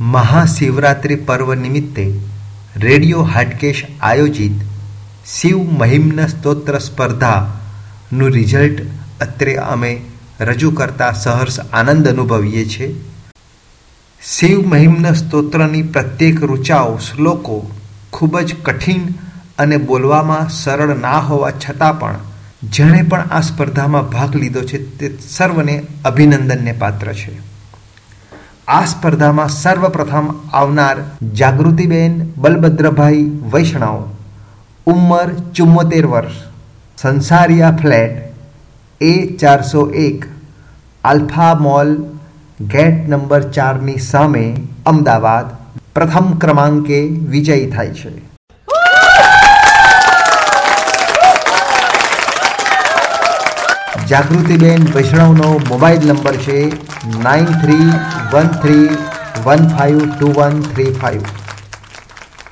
મહાશિવરાત્રિ પર્વ નિમિત્તે રેડિયો હાટકેશ આયોજિત શિવ મહિમ્ન સ્તોત્ર સ્પર્ધાનું રિઝલ્ટ અત્રે અમે રજૂ કરતા સહર્ષ આનંદ અનુભવીએ છીએ. શિવ મહિમ્ન સ્તોત્રની પ્રત્યેક ઋચાઓ શ્લોકો ખૂબ જ કઠિન અને બોલવામાં સરળ ના હોવા છતાં પણ જેણે પણ આ સ્પર્ધામાં ભાગ લીધો છે તે સર્વને અભિનંદનને પાત્ર છે. આ સ્પર્ધામાં સર્વપ્રથમ આવનાર જાગૃતિબેન બલભદ્રભાઈ વૈષ્ણવ, ઉંમર ચુમ્મોતેર વર્ષ, સંસારિયા ફ્લેટ, એ ચારસો એક, આલ્ફા મોલ, ગેટ નંબર ચારની સામે અમદાવાદ, પ્રથમ ક્રમાંકે વિજયી થાય છે. જાગૃતિબેન વૈષ્ણવનો મોબાઈલ નંબર છે nine three one three one five two one three five.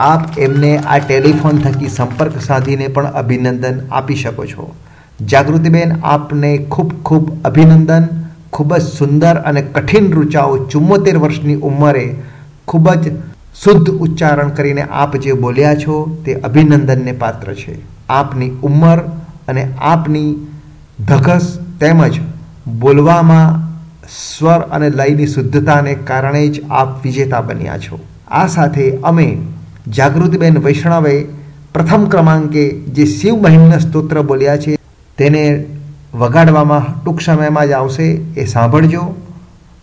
આપ એમને આ ટેલિફોન થકી સંપર્ક સાધીને પણ અભિનંદન આપી શકો છો. જાગૃતિબેન આપને ખૂબ ખૂબ અભિનંદન. ખૂબ જ સુંદર અને કઠિન રૂચાઓ ચુમ્મોતેર વર્ષની ઉંમરે ખૂબ જ શુદ્ધ ઉચ્ચારણ કરીને આપ જે બોલ્યા છો તે અભિનંદનને પાત્ર છે. આપની ઉંમર અને આપની ધગસ તેમજ બોલવામાં સ્વર અને લયની શુદ્ધતાને કારણે જ આપ વિજેતા બન્યા છો. આ સાથે અમે જાગૃતિબેન વૈષ્ણવે પ્રથમ ક્રમાંકે જે શિવ મહિમ્ન સ્તોત્ર બોલ્યા છે, તેને વગાડવામાં ટૂંક સમયમાં જ આવશે એ સાંભળજો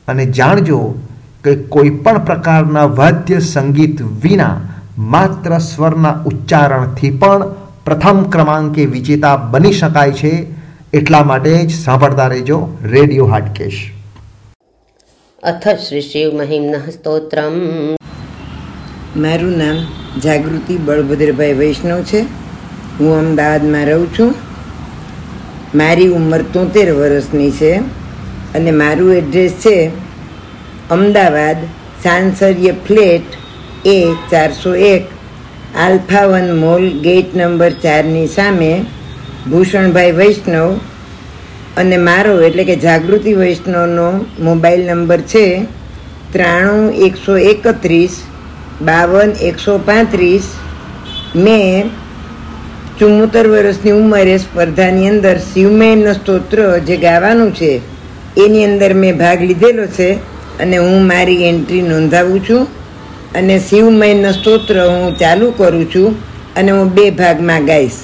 અને જાણજો કે કોઈ પણ પ્રકારના વાદ્ય સંગીત વિના માત્ર સ્વરના ઉચ્ચારણથી પણ પ્રથમ ક્રમાંકે વિજેતા બની શકાય છે એટલા માટે જ સાંભળતા રહેજો રેડિયો હાટકેશ. અથ શ્રી શિવ મહિમ્ન સ્તોત્રમ. મારું નામ જાગૃતિ બળભદ્રભાઈ વૈષ્ણવ છે. હું અમદાવાદમાં રહું છું. મારી ઉંમર તોતેર વર્ષની છે અને મારું એડ્રેસ છે અમદાવાદ સાંસરીય ફ્લેટ એ ચારસો એક Alpha One Mall gate number ચારની સામે ભૂષણભાઈ વૈષ્ણવ અને મારો, એટલે કે જાગૃતિ વૈષ્ણવનો મોબાઈલ નંબર છે ત્રાણું એકસો એકત્રીસ, બાવન એકસો પાંત્રીસ. મેં ચુમ્મોતેર વર્ષની ઉંમરે સ્પર્ધાની અંદર શિવમયનો સ્તોત્ર જે ગાવાનું છે, એની અંદર મેં ભાગ લીધેલો છે અને હું મારી એન્ટ્રી નોંધાવું છું અને શિવમયનો સ્તોત્ર હું ચાલુ કરું છું અને હું બે ભાગમાં ગાઈશ.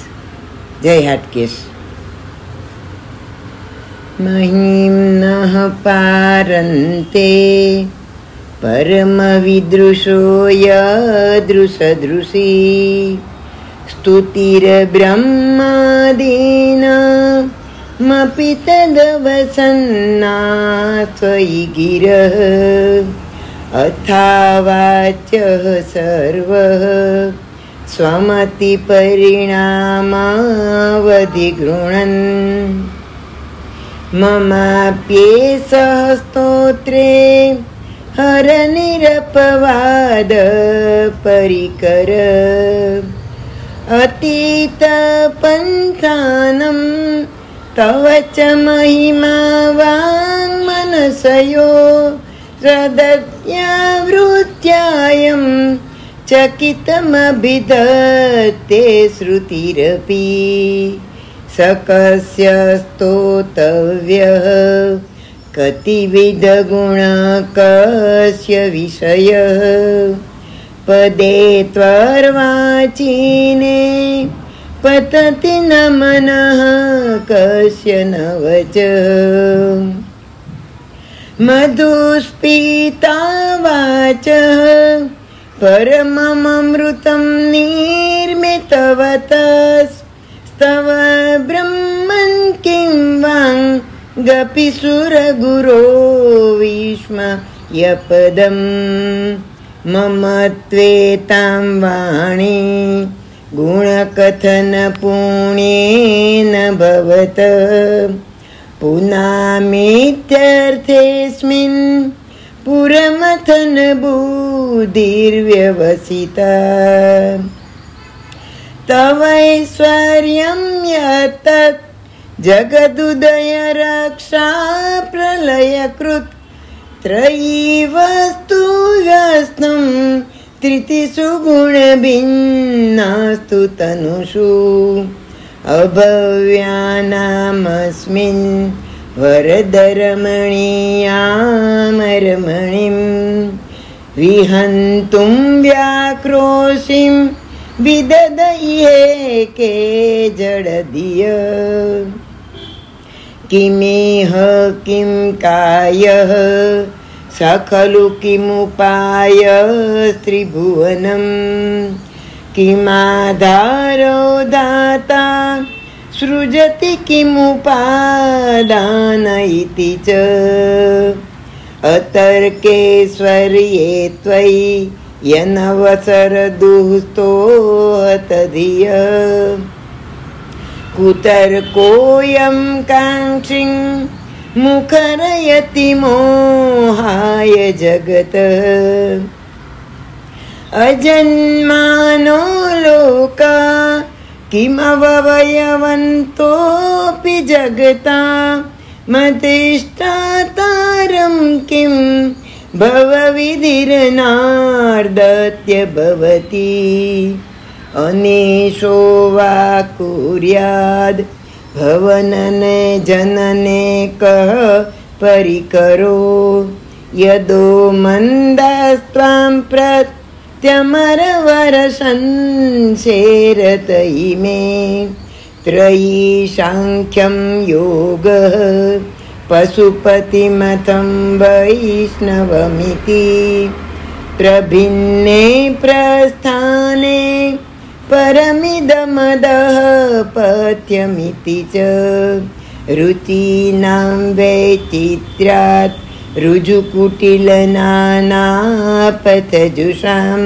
जय हटकेश महीं नः पारन्ते परमविदृशो यदृशदृशी स्तुतिर्ब्रह्मादीनामपि तदवसन्ना त्वयि गिरः अथावाच्यः सर्वः स्वमतिपरिणामावधिगृणन्। ममाप्येषः स्तोत्रे हरनिरपवाद परिकर अतीतपन्थानं तव च महिमा वाङ्मनसयो सदत्यावृत्यायं चकितमभिधत्ते श्रुतिरपि सकस्य स्तोतव्यः कतिविधगुणकस्य विषयः। पदे त्वर्वाचीने पतति न मनः कस्य न वच। मधुस्पीता वाचः परमममृतं निर्मितवतस्तव ब्रह्मन् किं वाङ्? गपि सुरगुरो विष्म यपदं मम त्वेतां वाणी गुणकथनपुण्येन भवत। पुनामीत्यर्थेऽस्मिन् पुरमथनबुधिर्व्यवसिता तवैश्वर्यं यतत् जगदुदय रक्षा प्रलयकृत् त्रयी वस्तु प्रस्थं त्रितिषु गुणभिन्नास्तु तनुषु अभव्यानामस्मिन् वरदरमणीयामरमणिं विहन्तुं व्याक्रोशिं विददये के जडधिय किमेह किं कायः स खलु किमुपाय त्रिभुवनं। किमाधारो दाता सृजति किमुपादान इति च? अतर्केश्वर्ये त्वयि यनवसरदुस्तोहतधिय कुतर्कोऽयं काङ्क्षिं मुखरयति मोहाय जगत्। अजन्मानो लोका किमवयवन्तोऽपि जगता मतिष्ठातारं किं भवविधिर्नार्दत्य भवति। अनेशो वा कुर्याद् भवनने जनने कः परिकरो। यदो मन्दास्त्वां प्रत्यमरवरसंसेरत इमे त्रयी साङ्ख्यं योगः पशुपतिमथं वैष्णवमिति प्रभिन्ने प्रस्थाने परमिदमदः पथ्यमिति च रुचीनां वैचित्र्यात् रुजुकुटिलनानापथजुषां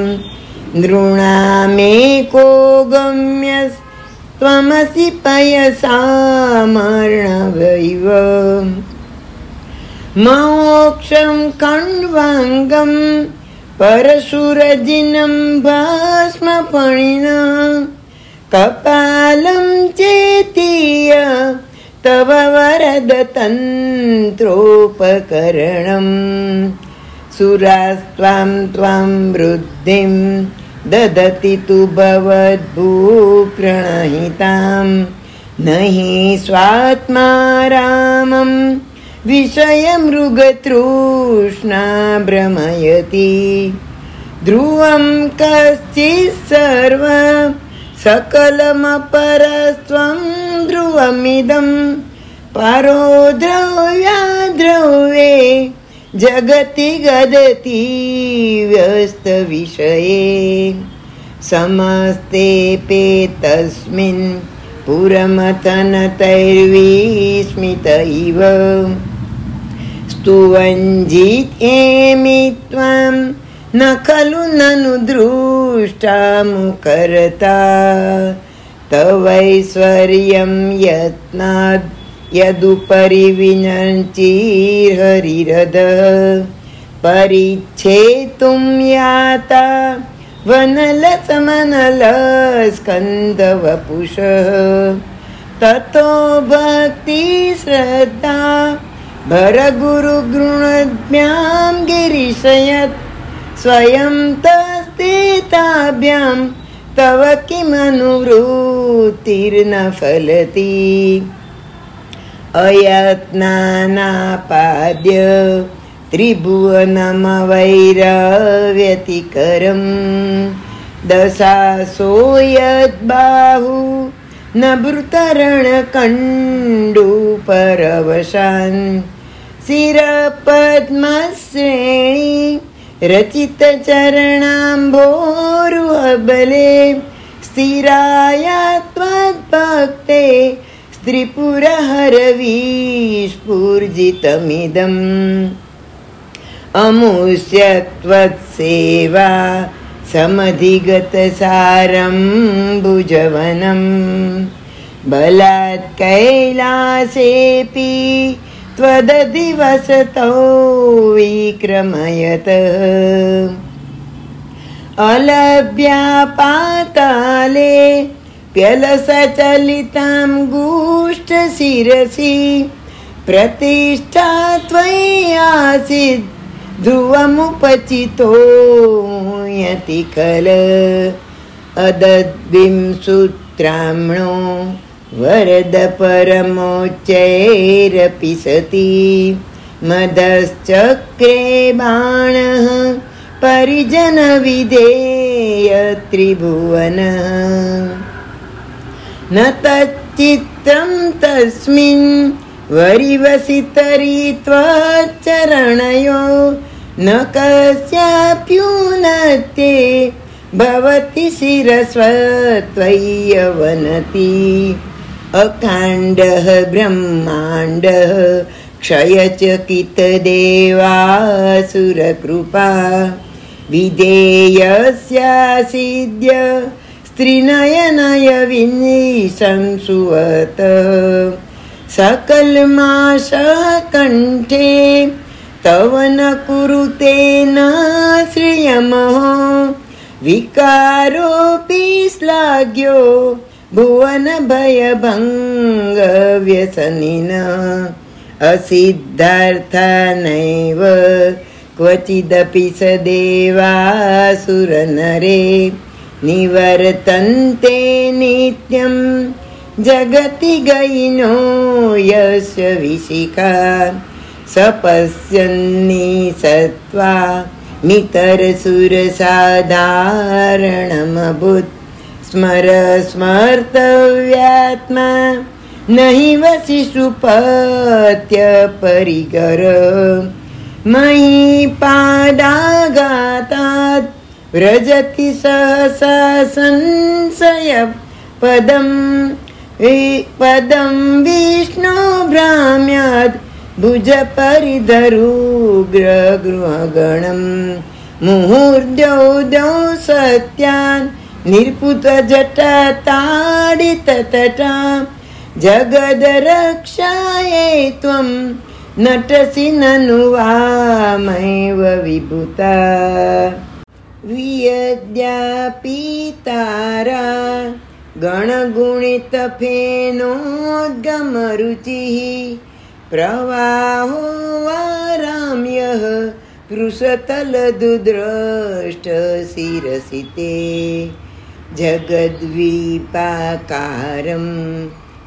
नृणामेको गम्यस्त्वमसि पयसामर्णवैव। मोक्षं कण्वाङ्गम् परशुरजिनं भस्मफणिना कपालं चेतीय तव वरदतन्त्रोपकरणम् सुरास्त्वां त्वां वृद्धिं ददति तु भवद्भूप्रणहितां। न हि स्वात्मा रामम् विषयमृगतृष्णा भ्रमयति। ध्रुवं कश्चित् सर्व सकलमपरस्त्वं ध्रुवमिदं परो द्रव्याद्रव्ये जगति गदति व्यस्तविषये। समस्तेऽपि तस्मिन् पुरमथनतैर्विस्मित इव। स्तुवञ्जित्येमि त्वां न खलु ननु दृष्टामुकरता तवैश्वर्यं यत्नाद् यदुपरि विनञ्चिर्हरिरद परिच्छेतुं याता वनलसमनलस्कन्दवपुषः। ततो भक्तिश्रद्धा भरगुरुगृणद्भ्यां गिरिशयत्। स्वयं तस्तेताभ्यां तव किमनुवृत्तिर्न फलति? अयत्नानापाद्य त्रिभुवनमवैरव्यतिकरं दशासो यद्बाहु न भृतरणकण्डुपरवशान् शिरपद्मश्रेणी रचितचरणाम्भोरुहबले स्थिराया त्वद्भक्ते स्त्रिपुरहरवीस्फूर्जितमिदम्। अमुष्य त्वत्सेवा समधिगतसारं भुजवनं बलात् कैलासेऽपि त्वदधिवसतौ विक्रमयत अलभ्या पाताले प्यलसचलितां गूष्ठशिरसि प्रतिष्ठा त्वयि आसीत् ध्रुवमुपचितो यति खल। अदद्विं सूत्राम्णो वरद परमोच्चैरपि सति मदश्चक्रे बाणः परिजनविधेय त्रिभुवन न तच्चित्रं तस्मिन् वरिवसि तरि त्वच्चरणयो न कस्याप्युनते भवति शिरस्वत्वय्यवनति अकाण्डः ब्रह्माण्डः क्षयचकितदेवासुरकृपा विधेयस्यासीद्य स्त्रीनयनय विनिशंसुवत सकल्माशकण्ठे तव न कुरुते न श्रियमः विकारोऽपि श्लाघ्यो भुवनभयभङ्गव्यसनिन असिद्धार्था नैव क्वचिदपि स देवासुरनरे निवर्तन्ते नित्यं जगति गयिनो यस्य विशिखा सपश्यन्नि सत्त्वा नितरसुरसाधारणमभूत् स्मर स्मर्तव्यात्मा नैव शिशुपत्यपरिकर मयि पादाघातात् व्रजति सहसा संशय पदं पदं विष्णु भ्राम्यात् भुजपरिधरुग्रगृहगणं। मुहूर्द्यौ द्यौ सत्यान् निरपुतजटताडिततटा जगदरक्षायै त्वं नटसि ननु वामैव विभुता। वियद्यापीतारा गणगुणितफेनोद्गमरुचिः प्रवाहो वाराम्यः पृषतलदुद्रष्टशिरसि ते जगद्वीपाकारं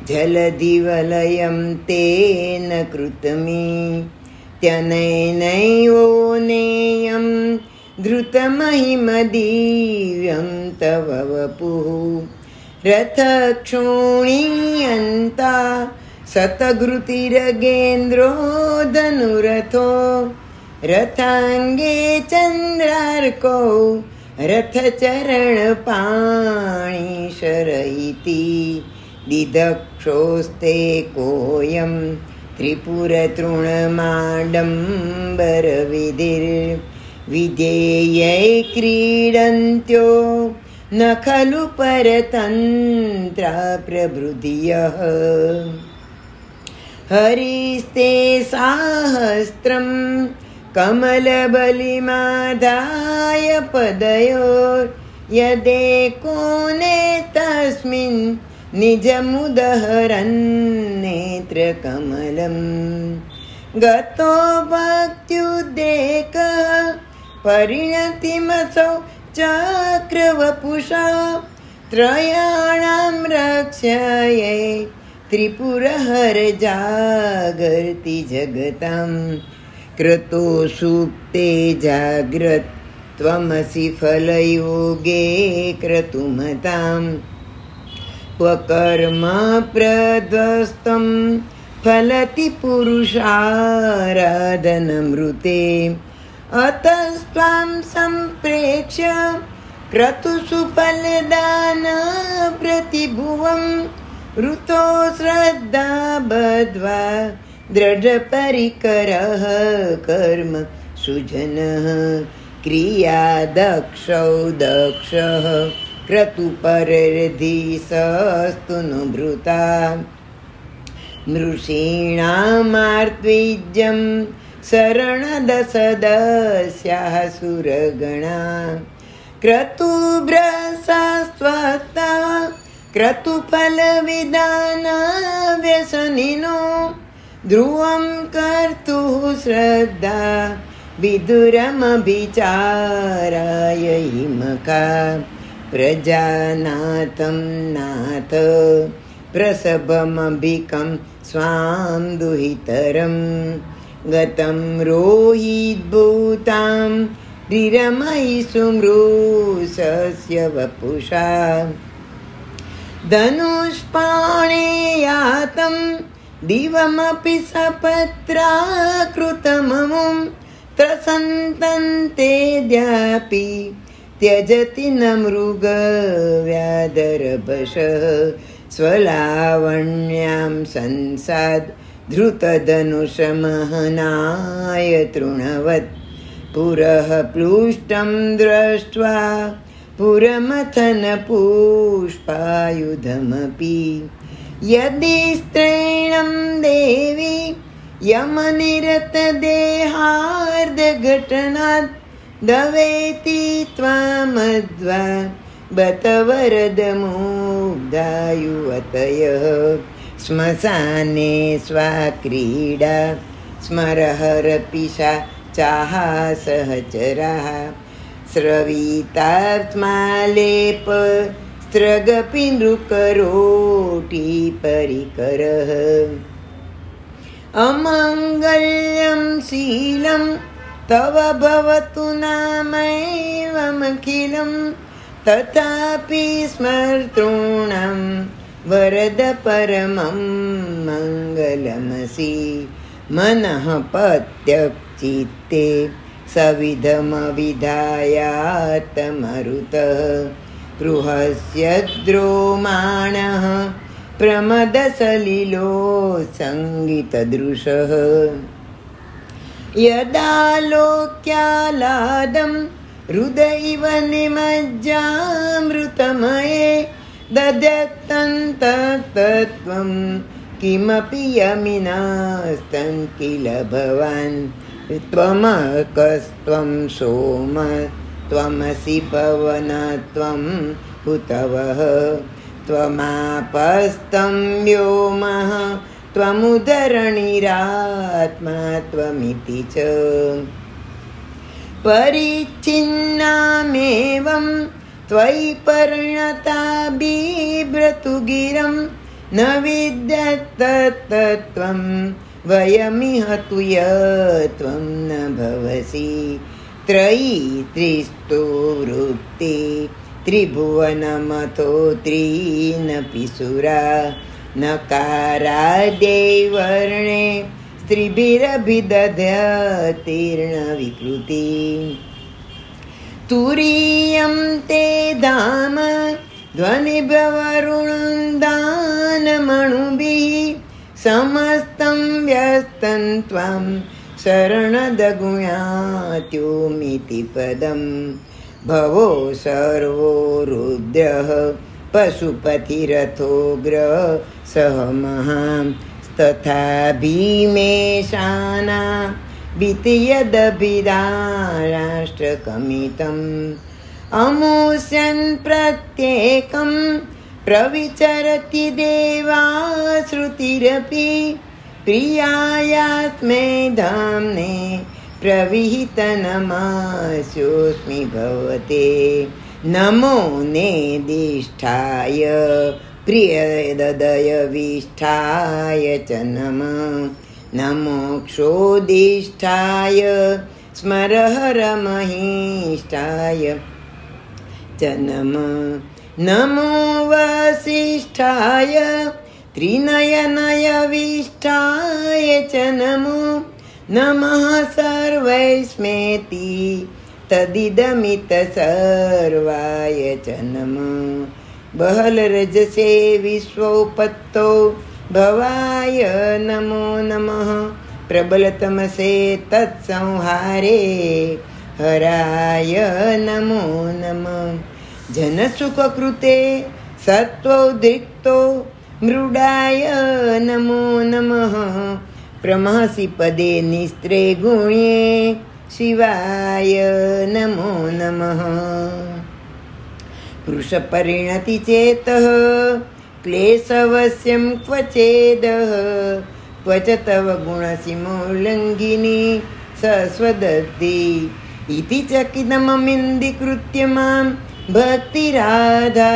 जलधिवलयं तेन कृतमी। त्यनैनैवो नेयं धृतमहिमदीव्यं तव वपुः। रथक्षोणीयन्ता शतघृतिरगेन्द्रो धनुरथो। रथाङ्गे चन्द्रार्कौ रथचरणपाणिशर इति दिदक्षोस्ते कोऽयं त्रिपुरतृणमाडम्बरविधिर्विधेयै क्रीडन्त्यो न खलु परतन्त्रा हरिस्ते साहस्रं कमलबलिमादाय पदयोर्यदेकोने तस्मिन् निजमुदहरन्नेत्रकमलं गतो भक्त्युद्रेकः परिणतिमसौ चक्रवपुषा त्रयाणां रक्षये त्रिपुरहर जागर्ति जगतां क्रतो सुप्ते जाग्रत् त्वमसि फलयोगे क्रतुमतां प्रध्वस्तं फलति पुरुषाराधनमृते। अतस्त्वां सम्प्रेक्ष्य क्रतुषु फलदानप्रतिभुवम् ऋतो श्रद्धा बद्ध्वा दृढपरिकरः कर्म सुजनः क्रियादक्षौ दक्षः क्रतुपरधिसस्तु नुभृता। नृषीणामार्त्विज्यं शरणदसदस्याः सुरगणा। क्रतुभ्रसस्त्वता क्रतुफलविधानव्यसनिनो ध्रुवं कर्तुः श्रद्धा विदुरमभिचाराय इमका प्रजानाथं नाथ प्रसभमभिकं स्वां दुहितरं गतं रोहिद्भूतां रिरमयि सुमृशस्य वपुषा। धनुष्पाणे यातं दिवमपि सपत्राकृतममुं त्रसन्तन्तेऽद्यापि त्यजति न मृगव्यादरभषः स्वलावण्यां संसाद् धृतधनुषमहनाय तृणवत्। पुरः प्लुष्टं दृष्ट्वा पुरमथनपुष्पायुधमपि यदि स्त्रीणं देवी यमनिरतदेहार्धघटनात् दवेति त्वामध्वा बत वरदमुग्धायुवतयः श्मशाने स्वाक्रीडा स्मरहरपिशा चाः सहचराः। स्रवितात्मालेप स्त्रगपि नृकरोटी परिकरः अमङ्गल्यं शीलं तव भवतु नामैवमखिलं तथापि स्मर्तॄणां वरद परमं मङ्गलमसि। मनः पत्यचित्ते सविधमविधायात्तमरुतः गृहस्य द्रोमाणः प्रमदसलिलो सङ्गीतदृशः। यदा लोक्यालादं हृदयैव निमज्जामृतमये ददत्तन्तत्वं किमपि यमिनास्तं किल भवान् त्वमकस्त्वं सोम त्वमसि पवन त्वं हुतवः। त्वमापस्तं व्योमः त्वमुदरणिरात्मा त्वमिति च। परिच्छिन्नामेवं त्वयि परिणता बिभ्रतु गिरं न विद्यत्तत्त्वं वयमिह तु त्वं न भवसि त्रयी त्रिस्तु वृत्ति त्रिभुवनमथो त्रीनपि सुरा नकाराद्यैवर्णे स्त्रिभिरभिदध्यतीर्णविकृति तुरीयं ते धाम ध्वनिभवरुणदानमणुभिः समस्तं व्यस्तं त्वां शरणदगुण्यात्योमिति पदं भवो सर्वो रुद्रः पशुपतिरथोग्र सह महांस्तथा भीमेशाना वितीयदभिदाराष्ट्रकमितम् अमुष्यन् प्रत्येकं प्रविचरति देवाश्रुतिरपि प्रियायास्मे धाम्ने प्रविहितनमास्योऽस्मि भवते। नमो नेदिष्ठाय प्रियददयविष्ठाय च नमः। नमो क्षोदिष्ठाय, स्मरहरमहिष्ठाय च नमः। नमो वसिष्ठाय त्रिनयनयविष्ठाय च नमो नमः सर्वैस्मेति तदिदमितसर्वाय च नमः। बहलरजसे विश्वोपत्तौ भवाय नमो नमः। प्रबलतमसे तत्संहारे हराय नमो नमः। जनसुखकृते सत्त्वोद्रिक्तो मृडाय नमो नमः। प्रमहसि पदे निस्त्रे गुण्ये शिवाय नमो नमः। पुरुषपरिणतिचेतः क्लेशवश्यं क्वचेदः क्व च तव गुणसिमोल्लङ्घिनी सस्वदत्ति इति चकितममिन्दीकृत्य मां भक्तिराधा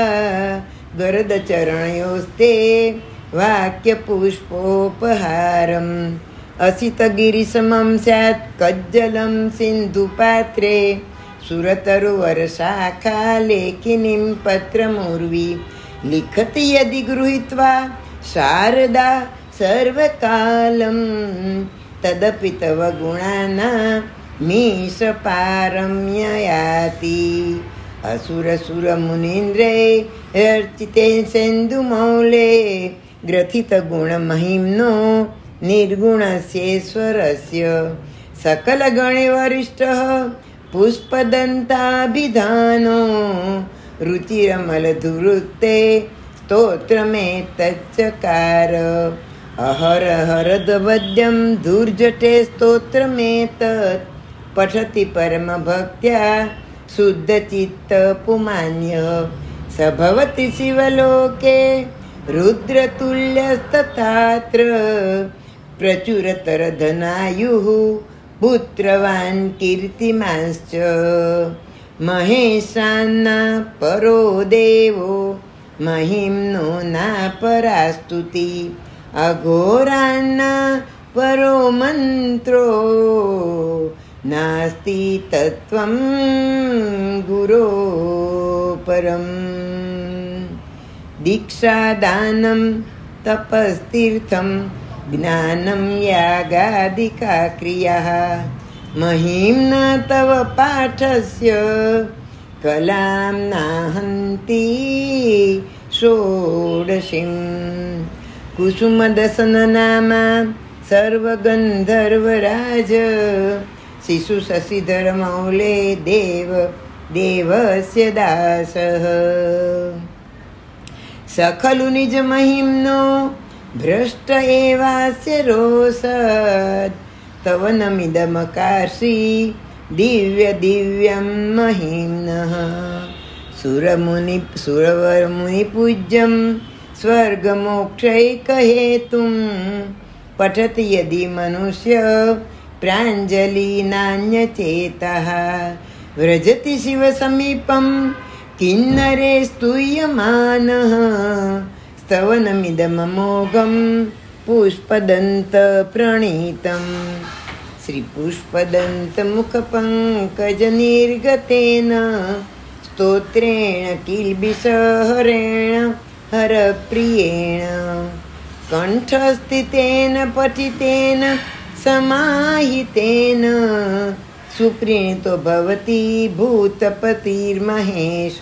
वरदचरणयोस्ते वाक्यपुष्पोपहारम् असितगिरिसमं स्यात्, कज्जलं सिन्धुपात्रे सुरतरुवरशाखा लेखिनीं पत्रमुर्वी। लिखति यदि गृहीत्वा, शारदा सर्वकालं तदपि तव गुणाना मीशपारम्ययाति असुरसुरमुनीन्द्रे अर्चिते सेन्दुमौले ग्रथितगुणमहिम्नो निर्गुणस्येश्वरस्य। सकलगणे वरिष्ठः पुष्पदन्ताभिधानो रुचिरमलधुरुत्ते स्तोत्रमेतच्चकार अहरहरदवद्यं दुर्जटे स्तोत्रमेतत् पठति परमभक्त्या। शुद्धचित्तपुमान्यः स भवति शिवलोके रुद्रतुल्यस्तथात्र। प्रचुरतरधनायुः पुत्रवान् कीर्तिमांश्च। महेशान्ना परो देवो महिम्नो नापरास्तुति अघोरान्ना परो मन्त्रो। नास्ति तत्त्वं गुरो परम् दीक्षादानं तपस्तीर्थं ज्ञानं यागादिका क्रियाः महिम्ना तव पाठस्य कलां नाहन्ति षोडशीं। कुसुमदसननामा सर्वगन्धर्वराज शिशुशशिधरमौले देव, देवस्य दासः। स खलु निजमहिम्नो भ्रष्ट एवास्य रोषत् तव नमिदमकाशी दिव्यदिव्यं महिम्नः। सुरमुनि सुरवरमुनिपूज्यं स्वर्गमोक्षैकहेतुं। पठति यदि मनुष्य प्राञ्जलिनान्यचेतः। व्रजति शिवसमीपं किन्नरे स्तूयमानः। स्तवनमिदममोघं पुष्पदन्तप्रणीतम् श्रीपुष्पदन्तमुखपङ्कजनिर्गतेन स्तोत्रेण किल्बिषहरेण हरप्रियेण। कण्ठस्थितेन पठितेन समाहितेन। सुप्रीणितो भवति भूतपतिर्महेश।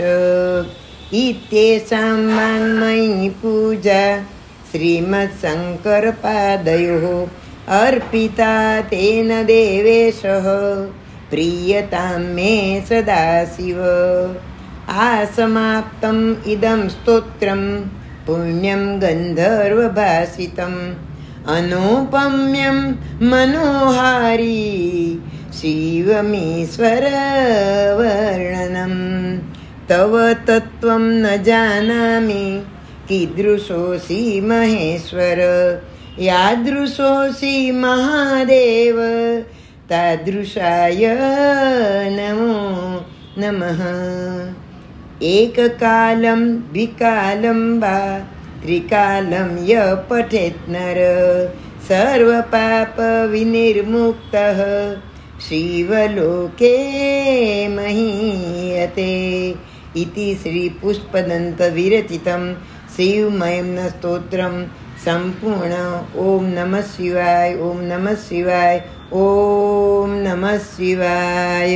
इत्येषां वाङ्मयी पूजा श्रीमत्शङ्करपादयोः। अर्पिता तेन देवेशः। प्रीयतां मे सदाशिव। आसमाप्तम् इदं स्तोत्रं पुण्यं गन्धर्वभासितम् अनुपम्यं मनोहारी शिवमीश्वरवर्णनं। तव तत्त्वं न जानामि कीदृशोऽसि महेश्वर। यादृशोऽसि महादेव। तादृशाय नमो नमः। एककालं द्विकालं वा त्रिकालं य पठेत् नर। सर्वपापविनिर्मुक्तः शिवलोके महीयते इति श्रीपुष्पदन्तविरचितं शिवमयं स्तोत्रं सम्पूर्ण। ॐ नमः शिवाय ॐ नमः शिवाय ॐ नमः शिवाय।